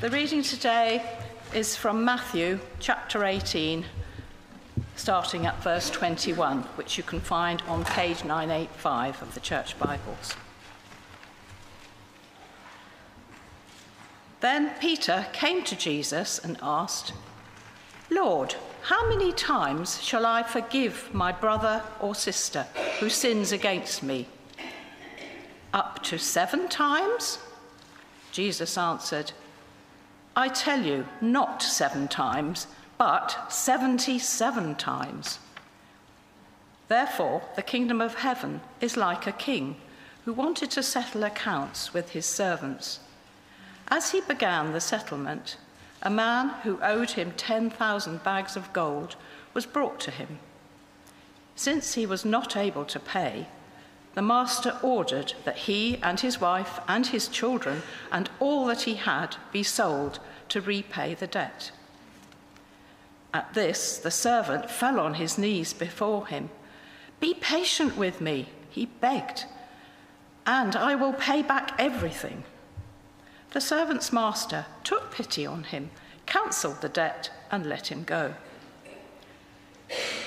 The reading today is from Matthew chapter 18, starting at verse 21, which you can find on page 985 of the Church Bibles. Then Peter came to Jesus and asked, Lord, how many times shall I forgive my brother or sister who sins against me? Up to seven times? Jesus answered, I tell you, not seven times, but 77 times. Therefore, the kingdom of heaven is like a king who wanted to settle accounts with his servants. As he began the settlement, a man who owed him 10,000 bags of gold was brought to him. Since he was not able to pay, the master ordered that he and his wife and his children and all that he had be sold to repay the debt. At this, the servant fell on his knees before him. Be patient with me, he begged, and I will pay back everything. The servant's master took pity on him, cancelled the debt, and let him go.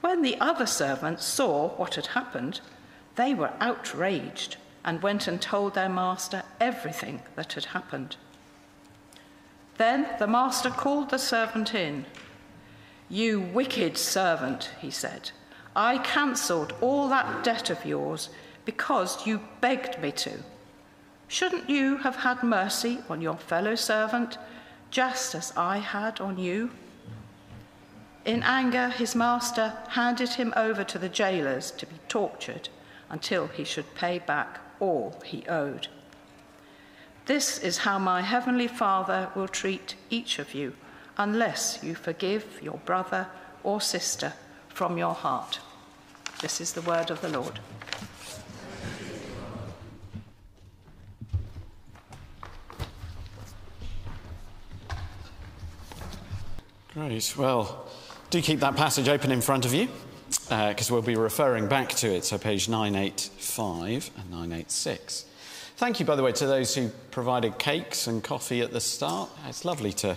When the other servants saw what had happened, they were outraged and went and told their master everything that had happened. Then the master called the servant in. You wicked servant, he said, I cancelled all that debt of yours because you begged me to. Shouldn't you have had mercy on your fellow servant, just as I had on you? In anger, his master handed him over to the jailers to be tortured until he should pay back all he owed. This is how my heavenly Father will treat each of you unless you forgive your brother or sister from your heart. This is the word of the Lord. Great. Well, do keep that passage open in front of you because uh, we'll be referring back to it. So, page 985 and 986. Thank you, by the way, to those who provided cakes and coffee at the start. It's lovely to.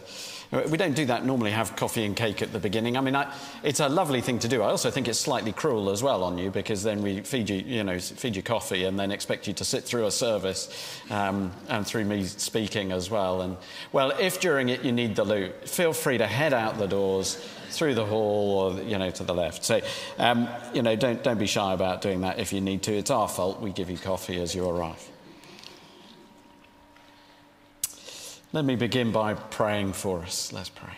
We don't do that normally, have coffee and cake at the beginning. I mean, I, it's a lovely thing to do. I also think it's slightly cruel as well on you because then we feed you, you know, feed you coffee and then expect you to sit through a service um, and through me speaking as well. And well, if during it you need the loot, feel free to head out the doors through the hall or you know to the left. So um, you know don't don't be shy about doing that if you need to. It's our fault. We give you coffee as you arrive. Let me begin by praying for us. Let's pray.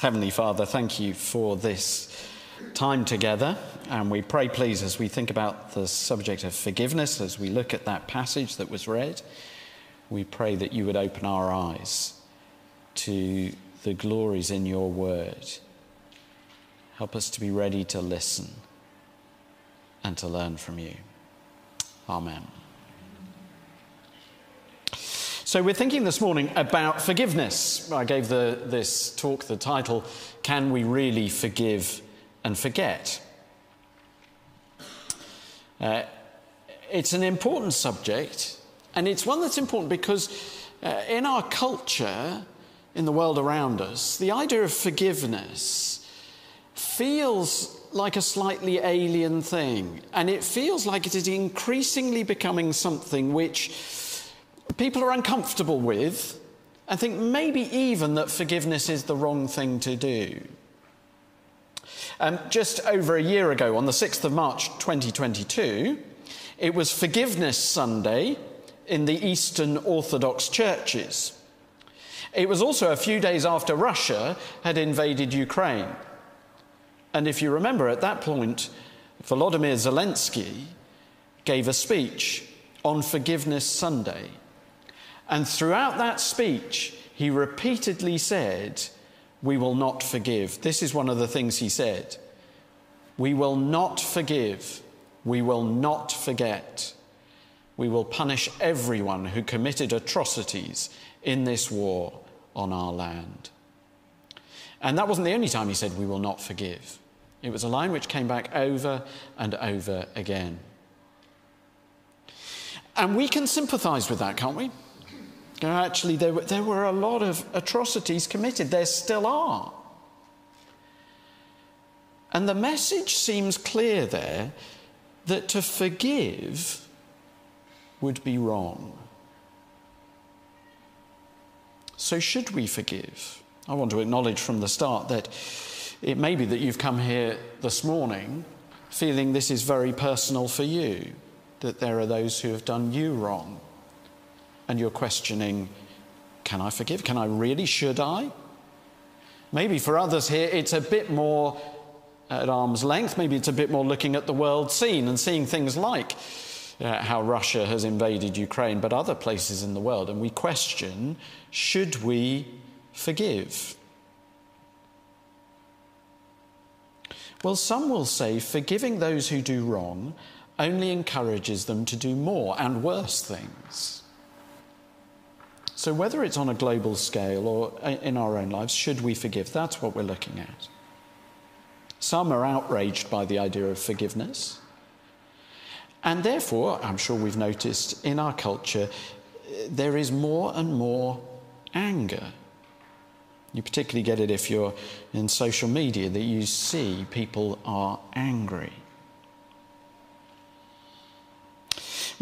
Heavenly Father, thank you for this time together. And we pray, please, as we think about the subject of forgiveness, as we look at that passage that was read, we pray that you would open our eyes to the glories in your word. Help us to be ready to listen and to learn from you. Amen. So, we're thinking this morning about forgiveness. I gave the, this talk the title, Can We Really Forgive and Forget? Uh, it's an important subject, and it's one that's important because uh, in our culture, in the world around us, the idea of forgiveness feels like a slightly alien thing. And it feels like it is increasingly becoming something which people are uncomfortable with and think maybe even that forgiveness is the wrong thing to do. Um, just over a year ago, on the 6th of March 2022, it was Forgiveness Sunday in the Eastern Orthodox churches. It was also a few days after Russia had invaded Ukraine. And if you remember, at that point, Volodymyr Zelensky gave a speech on Forgiveness Sunday. And throughout that speech, he repeatedly said, We will not forgive. This is one of the things he said. We will not forgive. We will not forget. We will punish everyone who committed atrocities in this war on our land. And that wasn't the only time he said, We will not forgive. It was a line which came back over and over again. And we can sympathize with that, can't we? Actually, there were, there were a lot of atrocities committed. There still are. And the message seems clear there that to forgive would be wrong. So, should we forgive? I want to acknowledge from the start that it may be that you've come here this morning feeling this is very personal for you, that there are those who have done you wrong, and you're questioning, can I forgive? Can I really? Should I? Maybe for others here, it's a bit more at arm's length. Maybe it's a bit more looking at the world scene and seeing things like uh, how Russia has invaded Ukraine, but other places in the world. And we question should we forgive? Well, some will say forgiving those who do wrong only encourages them to do more and worse things. So, whether it's on a global scale or in our own lives, should we forgive? That's what we're looking at. Some are outraged by the idea of forgiveness. And therefore, I'm sure we've noticed in our culture, eh, there is more and more anger. You particularly get it if you're in social media, that you see people are angry.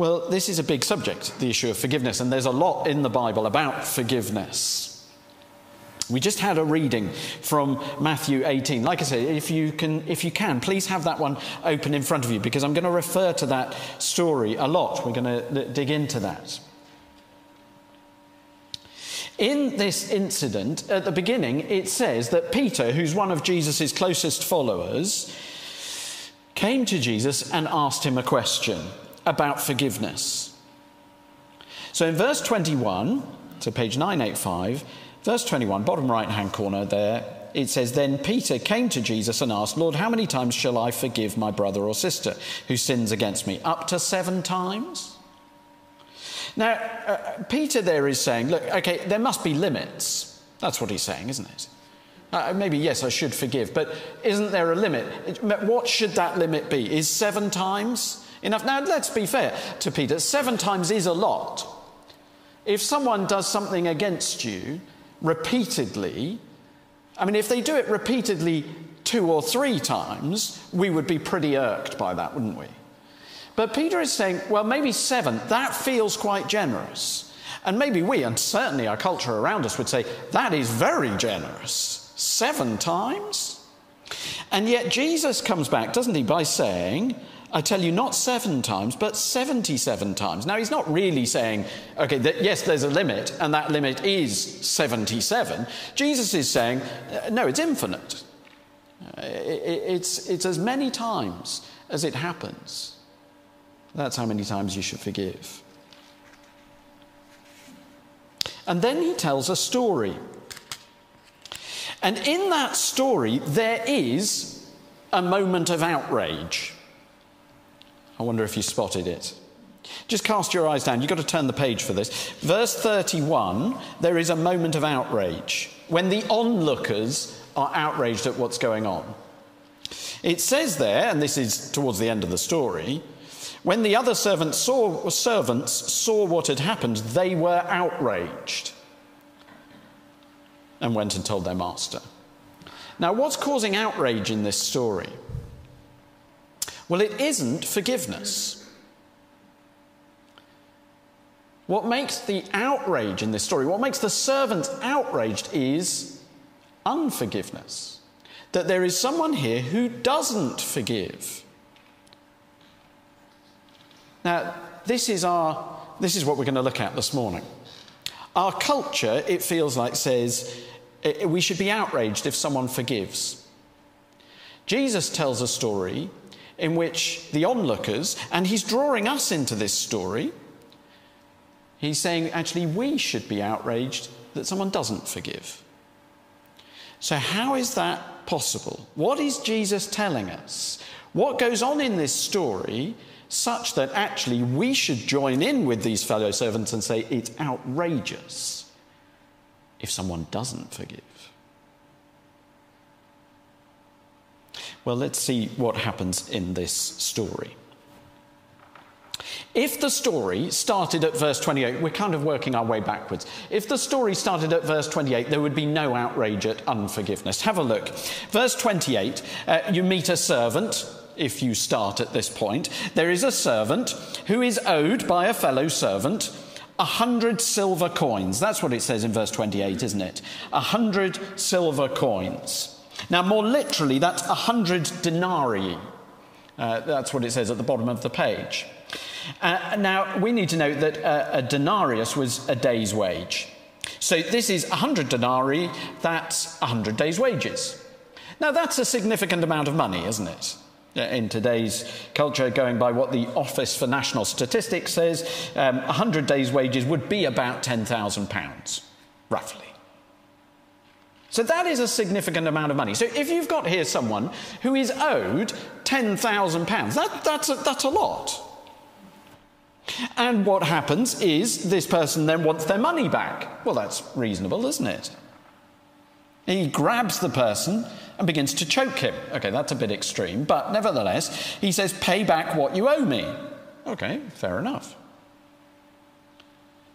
Well, this is a big subject, the issue of forgiveness, and there's a lot in the Bible about forgiveness. We just had a reading from Matthew 18. Like I said, if you can, if you can, please have that one open in front of you because I'm going to refer to that story a lot. We're going to dig into that. In this incident, at the beginning, it says that Peter, who's one of Jesus' closest followers, came to Jesus and asked him a question about forgiveness. So in verse 21, to page 985, verse 21, bottom right hand corner there, it says, Then Peter came to Jesus and asked, Lord, how many times shall I forgive my brother or sister who sins against me? Up to seven times? Now, uh, Peter there is saying, Look, okay, there must be limits. That's what he's saying, isn't it? Uh, maybe, yes, I should forgive, but isn't there a limit? What should that limit be? Is seven times enough? Now, let's be fair to Peter. Seven times is a lot. If someone does something against you repeatedly, I mean, if they do it repeatedly two or three times, we would be pretty irked by that, wouldn't we? But Peter is saying, well, maybe seven, that feels quite generous. And maybe we, and certainly our culture around us, would say, that is very generous. Seven times? And yet Jesus comes back, doesn't he, by saying, I tell you, not seven times, but 77 times. Now, he's not really saying, okay, that, yes, there's a limit, and that limit is 77. Jesus is saying, uh, no, it's infinite. Uh, it's, it's as many times as it happens. That's how many times you should forgive. And then he tells a story. And in that story, there is a moment of outrage. I wonder if you spotted it. Just cast your eyes down. You've got to turn the page for this. Verse 31 there is a moment of outrage when the onlookers are outraged at what's going on. It says there, and this is towards the end of the story, when the other servants saw, servants saw what had happened, they were outraged and went and told their master. Now, what's causing outrage in this story? Well, it isn't forgiveness. What makes the outrage in this story, what makes the servants outraged is unforgiveness. That there is someone here who doesn't forgive. Now, this is, our, this is what we're going to look at this morning. Our culture, it feels like, says eh, we should be outraged if someone forgives. Jesus tells a story in which the onlookers, and he's drawing us into this story, He's saying actually we should be outraged that someone doesn't forgive. So, how is that possible? What is Jesus telling us? What goes on in this story such that actually we should join in with these fellow servants and say it's outrageous if someone doesn't forgive? Well, let's see what happens in this story. If the story started at verse 28, we're kind of working our way backwards. If the story started at verse 28, there would be no outrage at unforgiveness. Have a look. Verse 28, uh, you meet a servant. If you start at this point, there is a servant who is owed by a fellow servant a hundred silver coins. That's what it says in verse 28, isn't it? A hundred silver coins. Now, more literally, that's a hundred denarii. Uh, that's what it says at the bottom of the page. Uh, now, we need to note that uh, a denarius was a day's wage. So this is 100 denarii, that's 100 days' wages. Now, that's a significant amount of money, isn't it? In today's culture, going by what the Office for National Statistics says, um, 100 days' wages would be about £10,000, roughly. So that is a significant amount of money. So if you've got here someone who is owed £10,000, that, that's, that's a lot. And what happens is this person then wants their money back. Well, that's reasonable, isn't it? He grabs the person and begins to choke him. Okay, that's a bit extreme, but nevertheless, he says, Pay back what you owe me. Okay, fair enough.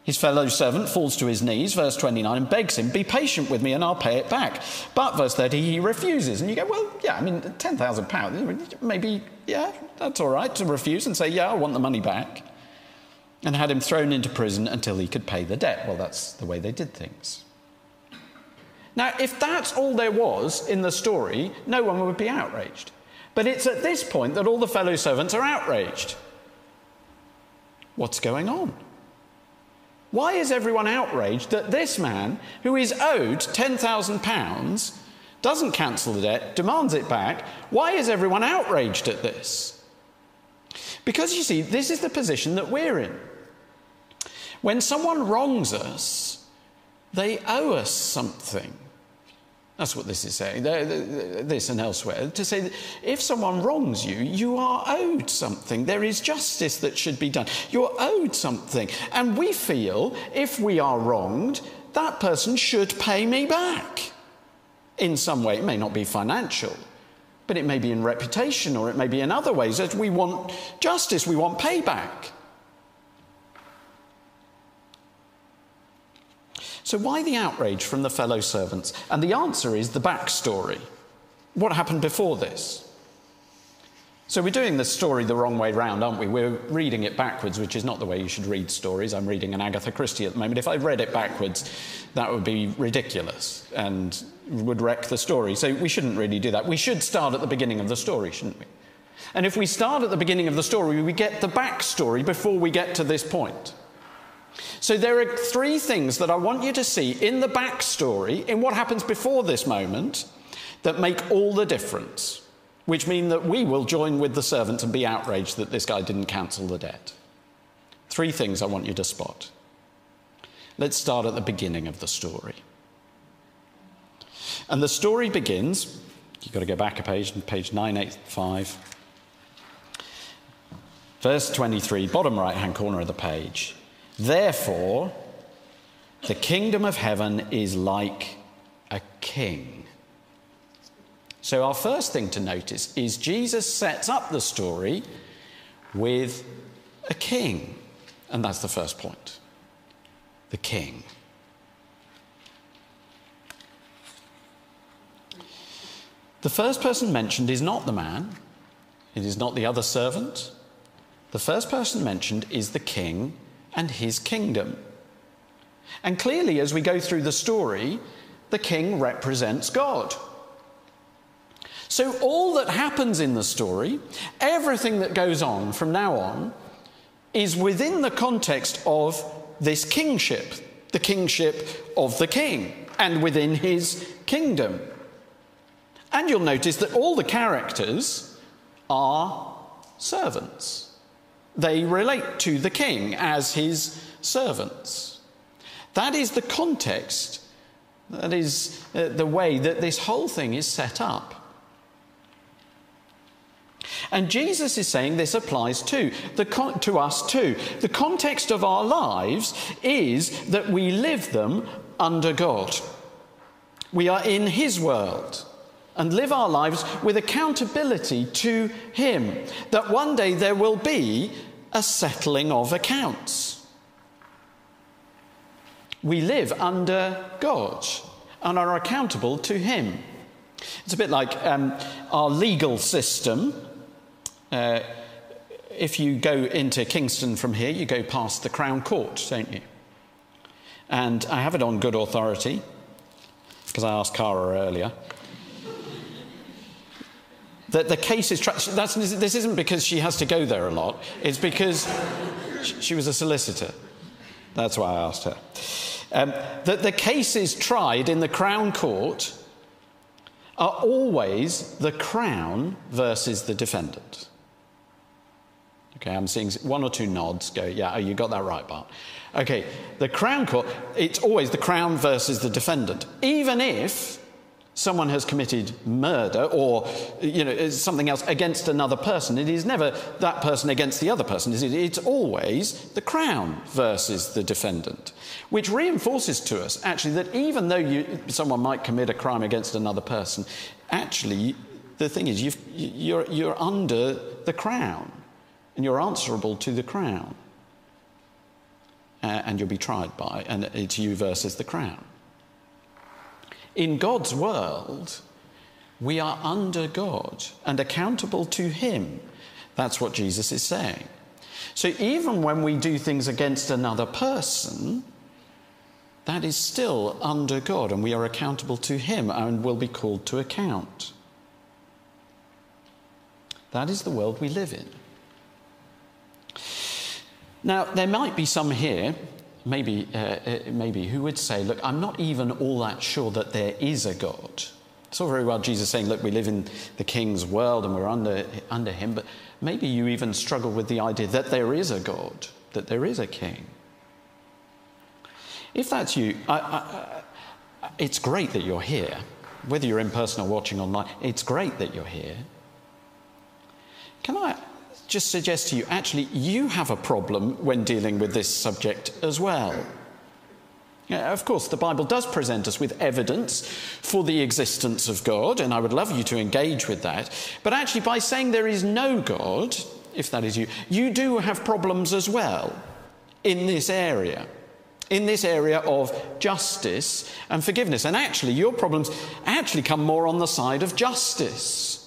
His fellow servant falls to his knees, verse 29, and begs him, Be patient with me and I'll pay it back. But, verse 30, he refuses. And you go, Well, yeah, I mean, £10,000, maybe, yeah, that's all right to refuse and say, Yeah, I want the money back and had him thrown into prison until he could pay the debt. Well, that's the way they did things. Now, if that's all there was in the story, no one would be outraged. But it's at this point that all the fellow servants are outraged. What's going on? Why is everyone outraged that this man, who is owed £10,000, doesn't cancel the debt, demands it back? Why is everyone outraged at this? Because you see, this is the position that we're in. When someone wrongs us, they owe us something. That's what this is saying, this and elsewhere. To say that if someone wrongs you, you are owed something. There is justice that should be done. You're owed something. And we feel if we are wronged, that person should pay me back in some way. It may not be financial, but it may be in reputation or it may be in other ways. We want justice, we want payback. So, why the outrage from the fellow servants? And the answer is the backstory. What happened before this? So, we're doing the story the wrong way round, aren't we? We're reading it backwards, which is not the way you should read stories. I'm reading an Agatha Christie at the moment. If I read it backwards, that would be ridiculous and would wreck the story. So, we shouldn't really do that. We should start at the beginning of the story, shouldn't we? And if we start at the beginning of the story, we get the backstory before we get to this point. So there are three things that I want you to see in the backstory, in what happens before this moment, that make all the difference, which mean that we will join with the servants and be outraged that this guy didn't cancel the debt. Three things I want you to spot. Let's start at the beginning of the story. And the story begins, you've got to go back a page, page 985. Verse 23, bottom right hand corner of the page. Therefore, the kingdom of heaven is like a king. So, our first thing to notice is Jesus sets up the story with a king. And that's the first point the king. The first person mentioned is not the man, it is not the other servant. The first person mentioned is the king and his kingdom. And clearly, as we go through the story, the king represents God. So, all that happens in the story, everything that goes on from now on, is within the context of this kingship, the kingship of the king, and within his kingdom. And you'll notice that all the characters are servants. They relate to the king as his servants. That is the context, that is uh, the way that this whole thing is set up. And Jesus is saying this applies to, the, to us too. The context of our lives is that we live them under God. We are in His world and live our lives with accountability to Him. That one day there will be a settling of accounts. We live under God and are accountable to Him. It's a bit like um, our legal system. Uh, if you go into Kingston from here, you go past the Crown Court, don't you? And I have it on good authority, because I asked Cara earlier, that the case is. That's, this isn't because she has to go there a lot, it's because she was a solicitor. That's why I asked her. Um, that the cases tried in the Crown Court are always the Crown versus the defendant. Okay, I'm seeing one or two nods go, yeah, oh, you got that right, Bart. Okay, the Crown Court, it's always the Crown versus the defendant. Even if someone has committed murder or you know something else against another person it is never that person against the other person is it? It's always the crown versus the defendant which reinforces to us actually that even though you, someone might commit a crime against another person actually the thing is you you're, you're under the crown and you're answerable to the crown uh, and you'll be tried by and it's you versus the crown in God's world, we are under God and accountable to Him. That's what Jesus is saying. So even when we do things against another person, that is still under God and we are accountable to Him and will be called to account. That is the world we live in. Now, there might be some here maybe, uh, uh, maybe who would say, Look, I'm not even all that sure that there is a God. It's all very well Jesus saying, Look, we live in the king's world and we're under, under him, but maybe you even struggle with the idea that there is a God, that there is a king. If that's you, I, I, it's great that you're here. Whether you're in person or watching online, it's great that you're here. Can I just suggest to you actually, you have a problem when dealing with this subject as well. Yeah, of course, the Bible does present us with evidence for the existence of God, and I would love you to engage with that. But actually, by saying there is no God, if that is you, you do have problems as well in this area. In this area of justice and forgiveness. And actually, your problems actually come more on the side of justice.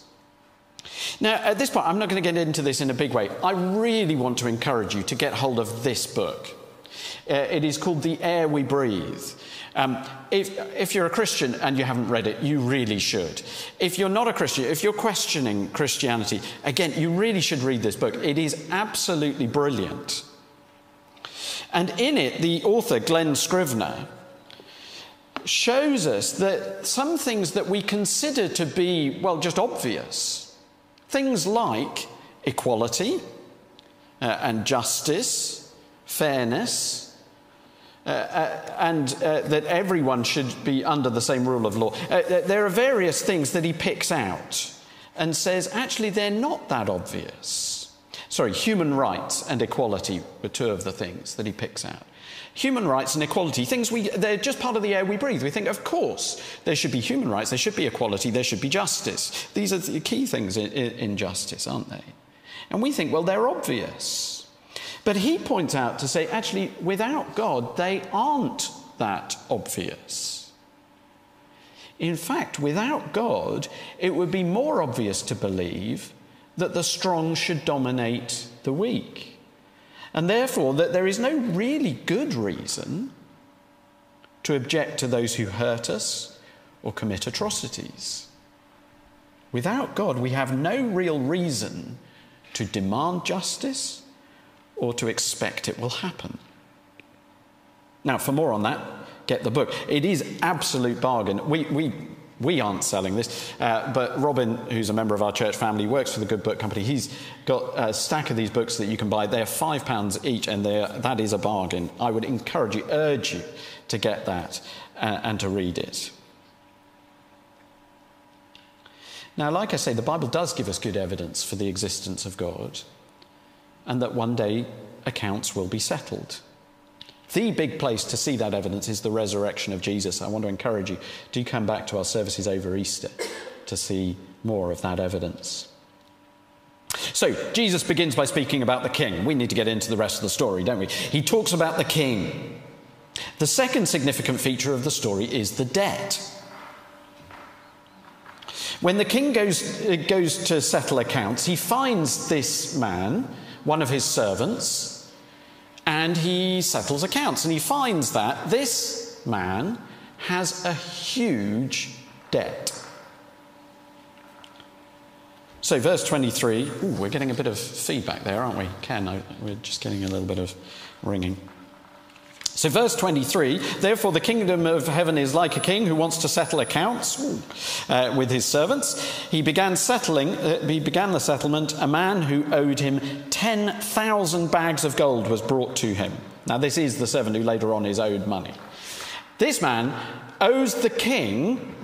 Now, at this point, I'm not going to get into this in a big way. I really want to encourage you to get hold of this book. Uh, it is called The Air We Breathe. Um, if, if, you're a Christian and you haven't read it, you really should. If you're not a Christian, if you're questioning Christianity, again, you really should read this book. It is absolutely brilliant. And in it, the author, Glen Scrivener, shows us that some things that we consider to be, well, just obvious, Things like equality uh, and justice, fairness, uh, uh, and uh, that everyone should be under the same rule of law. Uh, there are various things that he picks out and says actually they're not that obvious. Sorry, human rights and equality were two of the things that he picks out. Human rights and equality, things we, they're just part of the air we breathe. We think, of course, there should be human rights, there should be equality, there should be justice. These are the key things in, in, justice, aren't they? And we think, well, they're obvious. But he points out to say, actually, without God, they aren't that obvious. In fact, without God, it would be more obvious to believe that the strong should dominate the weak and therefore that there is no really good reason to object to those who hurt us or commit atrocities. Without God, we have no real reason to demand justice or to expect it will happen. Now, for more on that, get the book. It is absolute bargain. We, we we aren't selling this, uh, but Robin, who's a member of our church family, works for the Good Book Company. He's got a stack of these books that you can buy. They're five pounds each, and that is a bargain. I would encourage you, urge you to get that uh, and to read it. Now, like I say, the Bible does give us good evidence for the existence of God and that one day accounts will be settled. The big place to see that evidence is the resurrection of Jesus. I want to encourage you do come back to our services over Easter to see more of that evidence. So, Jesus begins by speaking about the king. We need to get into the rest of the story, don't we? He talks about the king. The second significant feature of the story is the debt. When the king goes, uh, goes to settle accounts, he finds this man, one of his servants, and he settles accounts. And he finds that this man has a huge debt. So, verse 23, ooh, we're getting a bit of feedback there, aren't we? Ken, we're just getting a little bit of ringing. So, verse 23 Therefore, the kingdom of heaven is like a king who wants to settle accounts uh, with his servants. He began settling, uh, he began the settlement. A man who owed him 10,000 bags of gold was brought to him. Now, this is the servant who later on is owed money. This man owes the king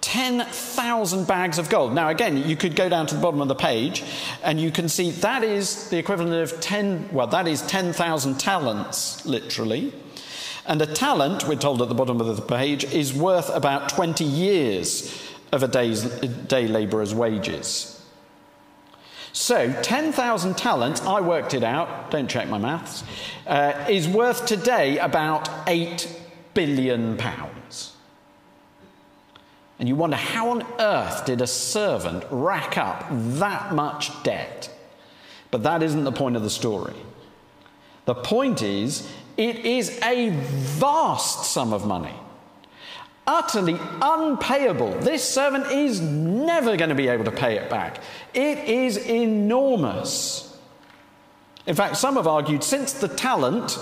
10,000 bags of gold. Now, again, you could go down to the bottom of the page and you can see that is the equivalent of 10, well, that is 10,000 talents, literally. And a talent, we're told at the bottom of the page, is worth about 20 years of a day's day labourer's wages. So, 10,000 talents, I worked it out, don't check my maths, uh, is worth today about 8 billion pounds. And you wonder how on earth did a servant rack up that much debt? But that isn't the point of the story. The point is, it is a vast sum of money, utterly unpayable. This servant is never going to be able to pay it back. It is enormous. In fact, some have argued since the talent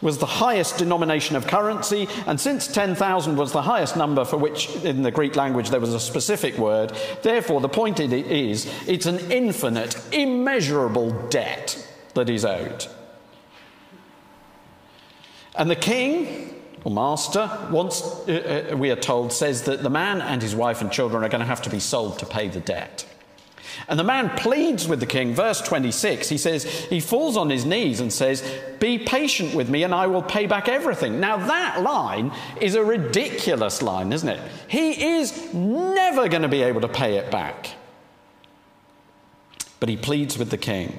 was the highest denomination of currency, and since 10,000 was the highest number for which in the Greek language there was a specific word, therefore the point is it's an infinite, immeasurable debt that is owed. And the king, or master, once uh, uh, we are told, says that the man and his wife and children are going to have to be sold to pay the debt. And the man pleads with the king. Verse 26, he says, he falls on his knees and says, Be patient with me and I will pay back everything. Now, that line is a ridiculous line, isn't it? He is never going to be able to pay it back. But he pleads with the king.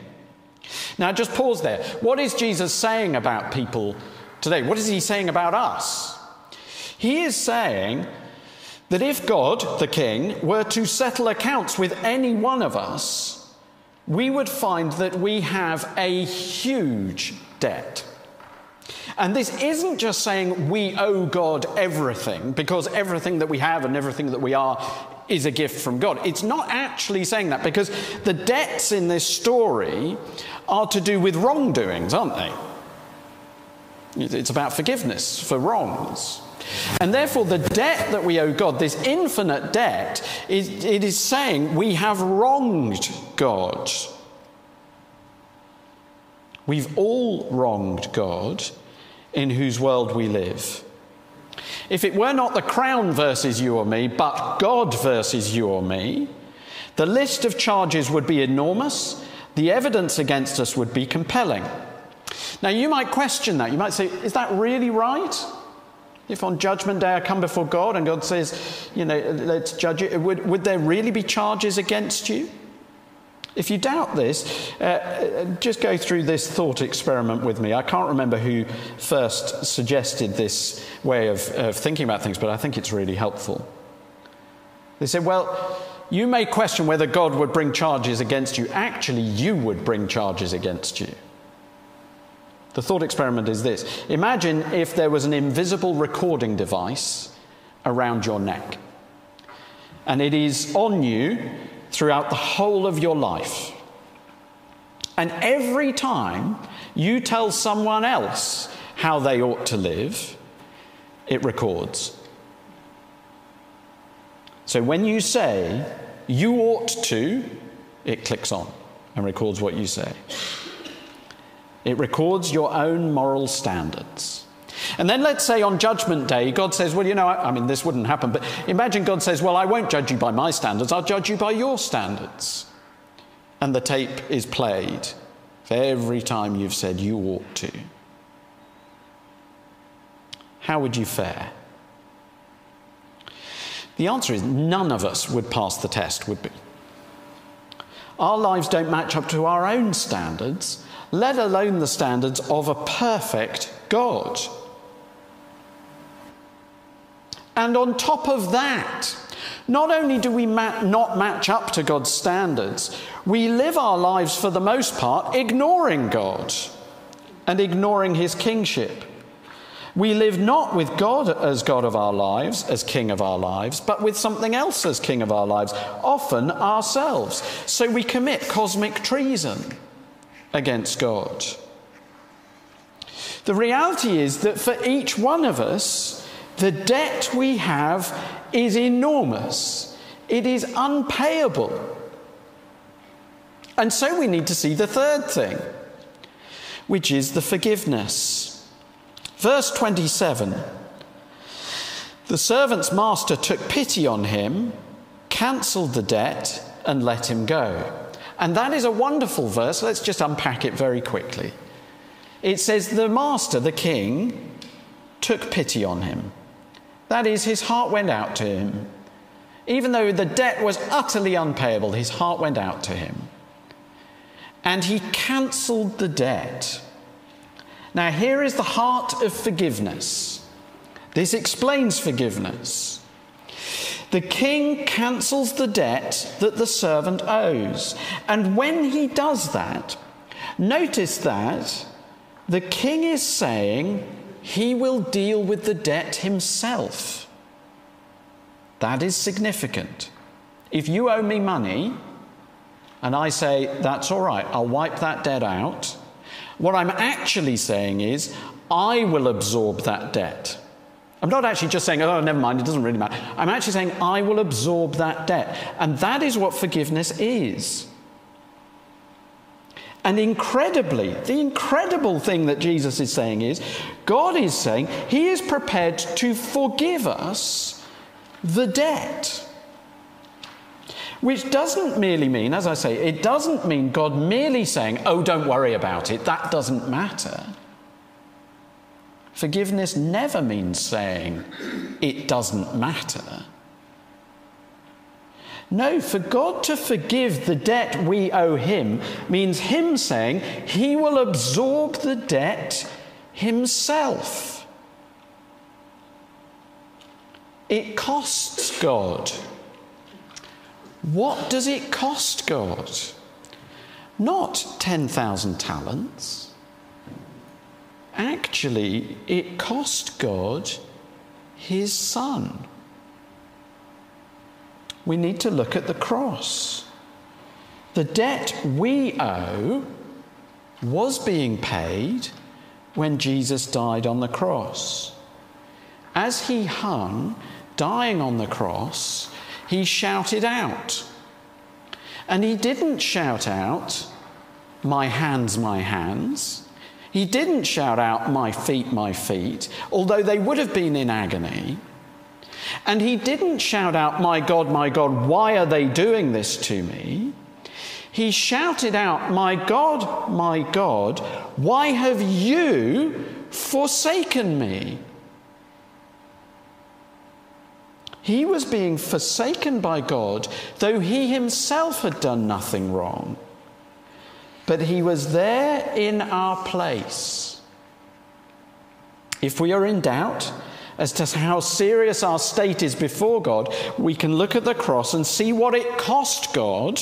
Now, just pause there. What is Jesus saying about people today. What is he saying about us? He is saying that if God, the King, were to settle accounts with any one of us, we would find that we have a huge debt. And this isn't just saying we owe God everything, because everything that we have and everything that we are is a gift from God. It's not actually saying that, because the debts in this story are to do with wrongdoings, aren't they? It's about forgiveness for wrongs. And therefore, the debt that we owe God, this infinite debt, is, it is saying we have wronged God. We've all wronged God in whose world we live. If it were not the crown versus you or me, but God versus you or me, the list of charges would be enormous, the evidence against us would be compelling. Now, you might question that. You might say, is that really right? If on Judgment Day I come before God and God says, you know, let's judge you, would, would there really be charges against you? If you doubt this, uh, uh, just go through this thought experiment with me. I can't remember who first suggested this way of, of thinking about things, but I think it's really helpful. They said, well, you may question whether God would bring charges against you. Actually, you would bring charges against you. The thought experiment is this Imagine if there was an invisible recording device around your neck, and it is on you throughout the whole of your life. And every time you tell someone else how they ought to live, it records. So when you say, you ought to, it clicks on and records what you say. It records your own moral standards. And then let's say on Judgment Day, God says, Well, you know, I, I, mean, this wouldn't happen, but imagine God says, Well, I won't judge you by my standards, I'll judge you by your standards. And the tape is played for every time you've said you ought to. How would you fare? The answer is none of us would pass the test, would we? Our lives don't match up to our own standards, let alone the standards of a perfect God. And on top of that, not only do we not match up to God's standards, we live our lives for the most part ignoring God and ignoring his kingship. We live not with God as God of our lives, as King of our lives, but with something else as King of our lives, often ourselves. So we commit cosmic treason against God. The reality is that for each one of us, the debt we have is enormous, it is unpayable. And so we need to see the third thing, which is the forgiveness. Verse 27 The servant's master took pity on him, cancelled the debt, and let him go. And that is a wonderful verse. Let's just unpack it very quickly. It says, The master, the king, took pity on him. That is, his heart went out to him. Even though the debt was utterly unpayable, his heart went out to him. And he cancelled the debt. Now, here is the heart of forgiveness. This explains forgiveness. The king cancels the debt that the servant owes. And when he does that, notice that the king is saying he will deal with the debt himself. That is significant. If you owe me money and I say, that's all right, I'll wipe that debt out, what I'm actually saying is, I will absorb that debt. I'm not actually just saying, oh, never mind, it doesn't really matter. I'm actually saying, I will absorb that debt. And that is what forgiveness is. And incredibly, the incredible thing that Jesus is saying is, God is saying He is prepared to forgive us the debt. Which doesn't merely mean, as I say, it doesn't mean God merely saying, oh, don't worry about it, that doesn't matter. Forgiveness never means saying, it doesn't matter. No, for God to forgive the debt we owe Him means Him saying He will absorb the debt Himself. It costs God what does it cost God? Not 10,000 talents. Actually, it cost God his son. We need to look at the cross. The debt we owe was being paid when Jesus died on the cross. As he hung, dying on the cross, he shouted out. And he didn't shout out, My hands, my hands. He didn't shout out, My feet, my feet, although they would have been in agony. And he didn't shout out, My God, my God, why are they doing this to me? He shouted out, My God, my God, why have you forsaken me? He was being forsaken by God, though he himself had done nothing wrong. But he was there in our place. If we are in doubt as to how serious our state is before God, we can look at the cross and see what it cost God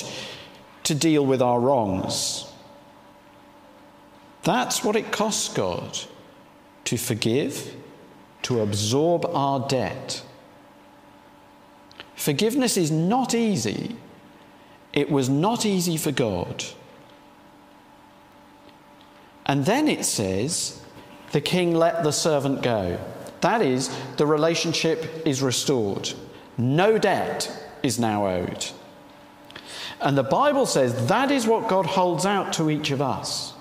to deal with our wrongs. That's what it costs God to forgive, to absorb our debt. Forgiveness is not easy. It was not easy for God. And then it says, the king let the servant go. That is, the relationship is restored. No debt is now owed. And the Bible says that is what God holds out to each of us.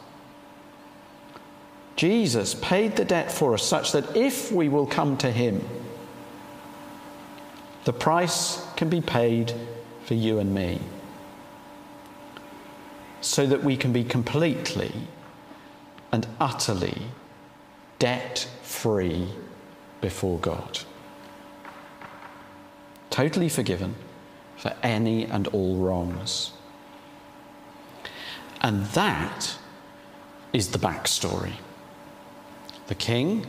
Jesus paid the debt for us such that if we will come to Him, the price can be paid for you and me so that we can be completely and utterly debt free before God. Totally forgiven for any and all wrongs. And that is the backstory the king,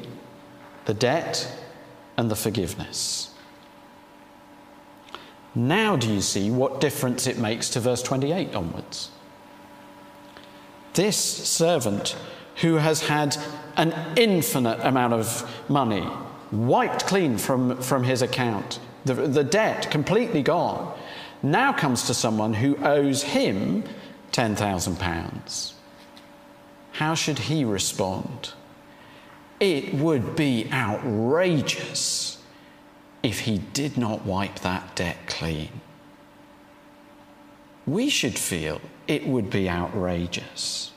the debt, and the forgiveness. Now, do you see what difference it makes to verse 28 onwards? This servant who has had an infinite amount of money wiped clean from, from his account, the, the debt completely gone, now comes to someone who owes him £10,000. How should he respond? It would be outrageous if he did not wipe that debt clean. We should feel it would be outrageous.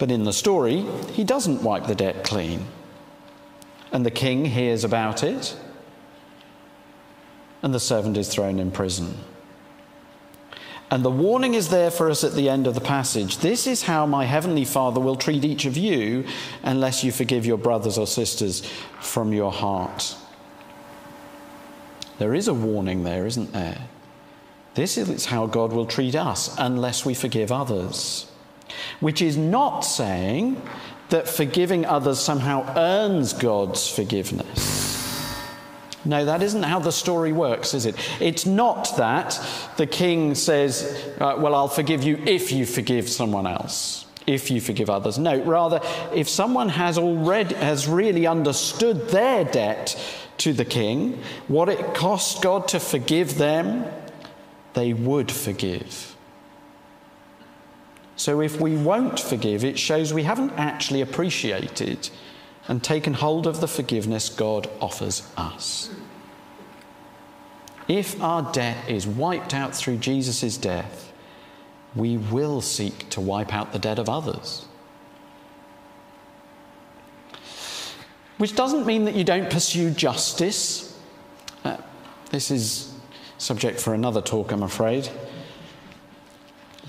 But in the story, he doesn't wipe the debt clean. And the king hears about it, and the servant is thrown in prison. And the warning is there for us at the end of the passage. This is how my heavenly Father will treat each of you unless you forgive your brothers or sisters from your heart. There is a warning there, isn't there? This is how God will treat us unless we forgive others. Which is not saying that forgiving others somehow earns God's forgiveness. No, that isn't how the story works, is it? It's not that the king says, uh, Well, I'll forgive you if you forgive someone else, if you forgive others. No, rather, if someone has already has really understood their debt to the king, what it cost God to forgive them, they would forgive. So if we won't forgive, it shows we haven't actually appreciated and taken hold of the forgiveness God offers us. If our debt is wiped out through Jesus' death, we will seek to wipe out the debt of others. Which doesn't mean that you don't pursue justice. Uh, this is subject for another talk, I'm afraid.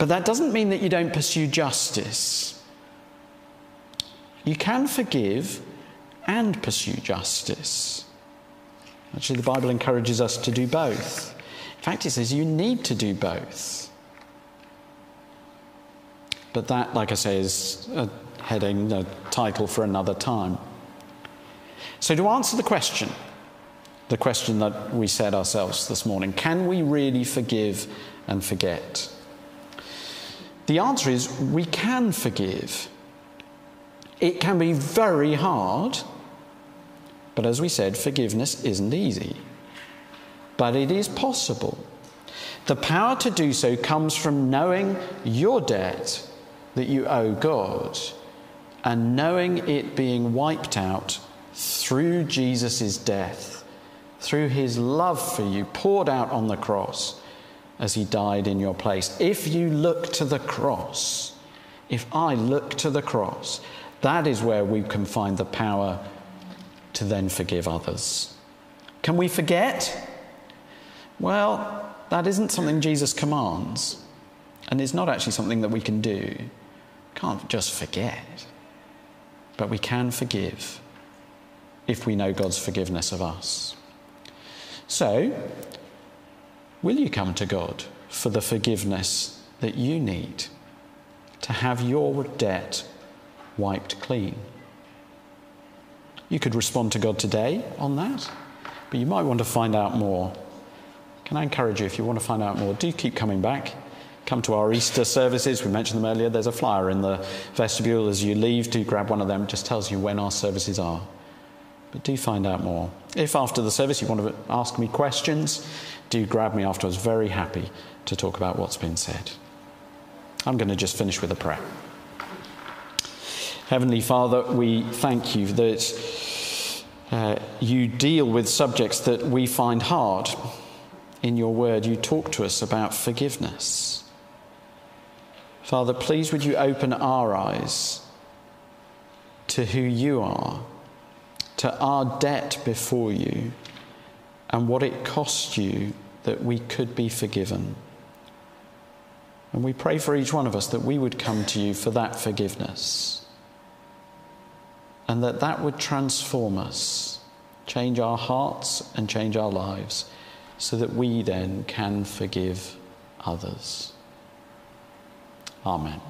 But that doesn't mean that you don't pursue justice. You can forgive and pursue justice. Actually, the Bible encourages us to do both. In fact, it says you need to do both. But that, like I say, is a heading, a title for another time. So, to answer the question, the question that we said ourselves this morning can we really forgive and forget? The answer is we can forgive. It can be very hard, but as we said, forgiveness isn't easy. But it is possible. The power to do so comes from knowing your debt that you owe God and knowing it being wiped out through Jesus' death, through his love for you poured out on the cross as he died in your place. If you look to the cross, if I look to the cross, that is where we can find the power to then forgive others. Can we forget? Well, that isn't something Jesus commands, and it's not actually something that we can do. Can't just forget, but we can forgive if we know God's forgiveness of us. So, will you come to God for the forgiveness that you need to have your debt wiped clean? You could respond to God today on that, but you might want to find out more. Can I encourage you, if you want to find out more, do keep coming back. Come to our Easter services. We mentioned them earlier. There's a flyer in the vestibule as you leave. Do grab one of them. It just tells you when our services are. But do find out more. If after the service you want to ask me questions, do grab me afterwards. Very happy to talk about what's been said. I'm going to just finish with a prayer. Heavenly Father, we thank you that uh, you deal with subjects that we find hard. In your word, you talk to us about forgiveness. Father, please would you open our eyes to who you are, to our debt before you, and what it cost you that we could be forgiven. And we pray for each one of us that we would come to you for that forgiveness. And that that would transform us, change our hearts and change our lives, so that we then can forgive others. Amen.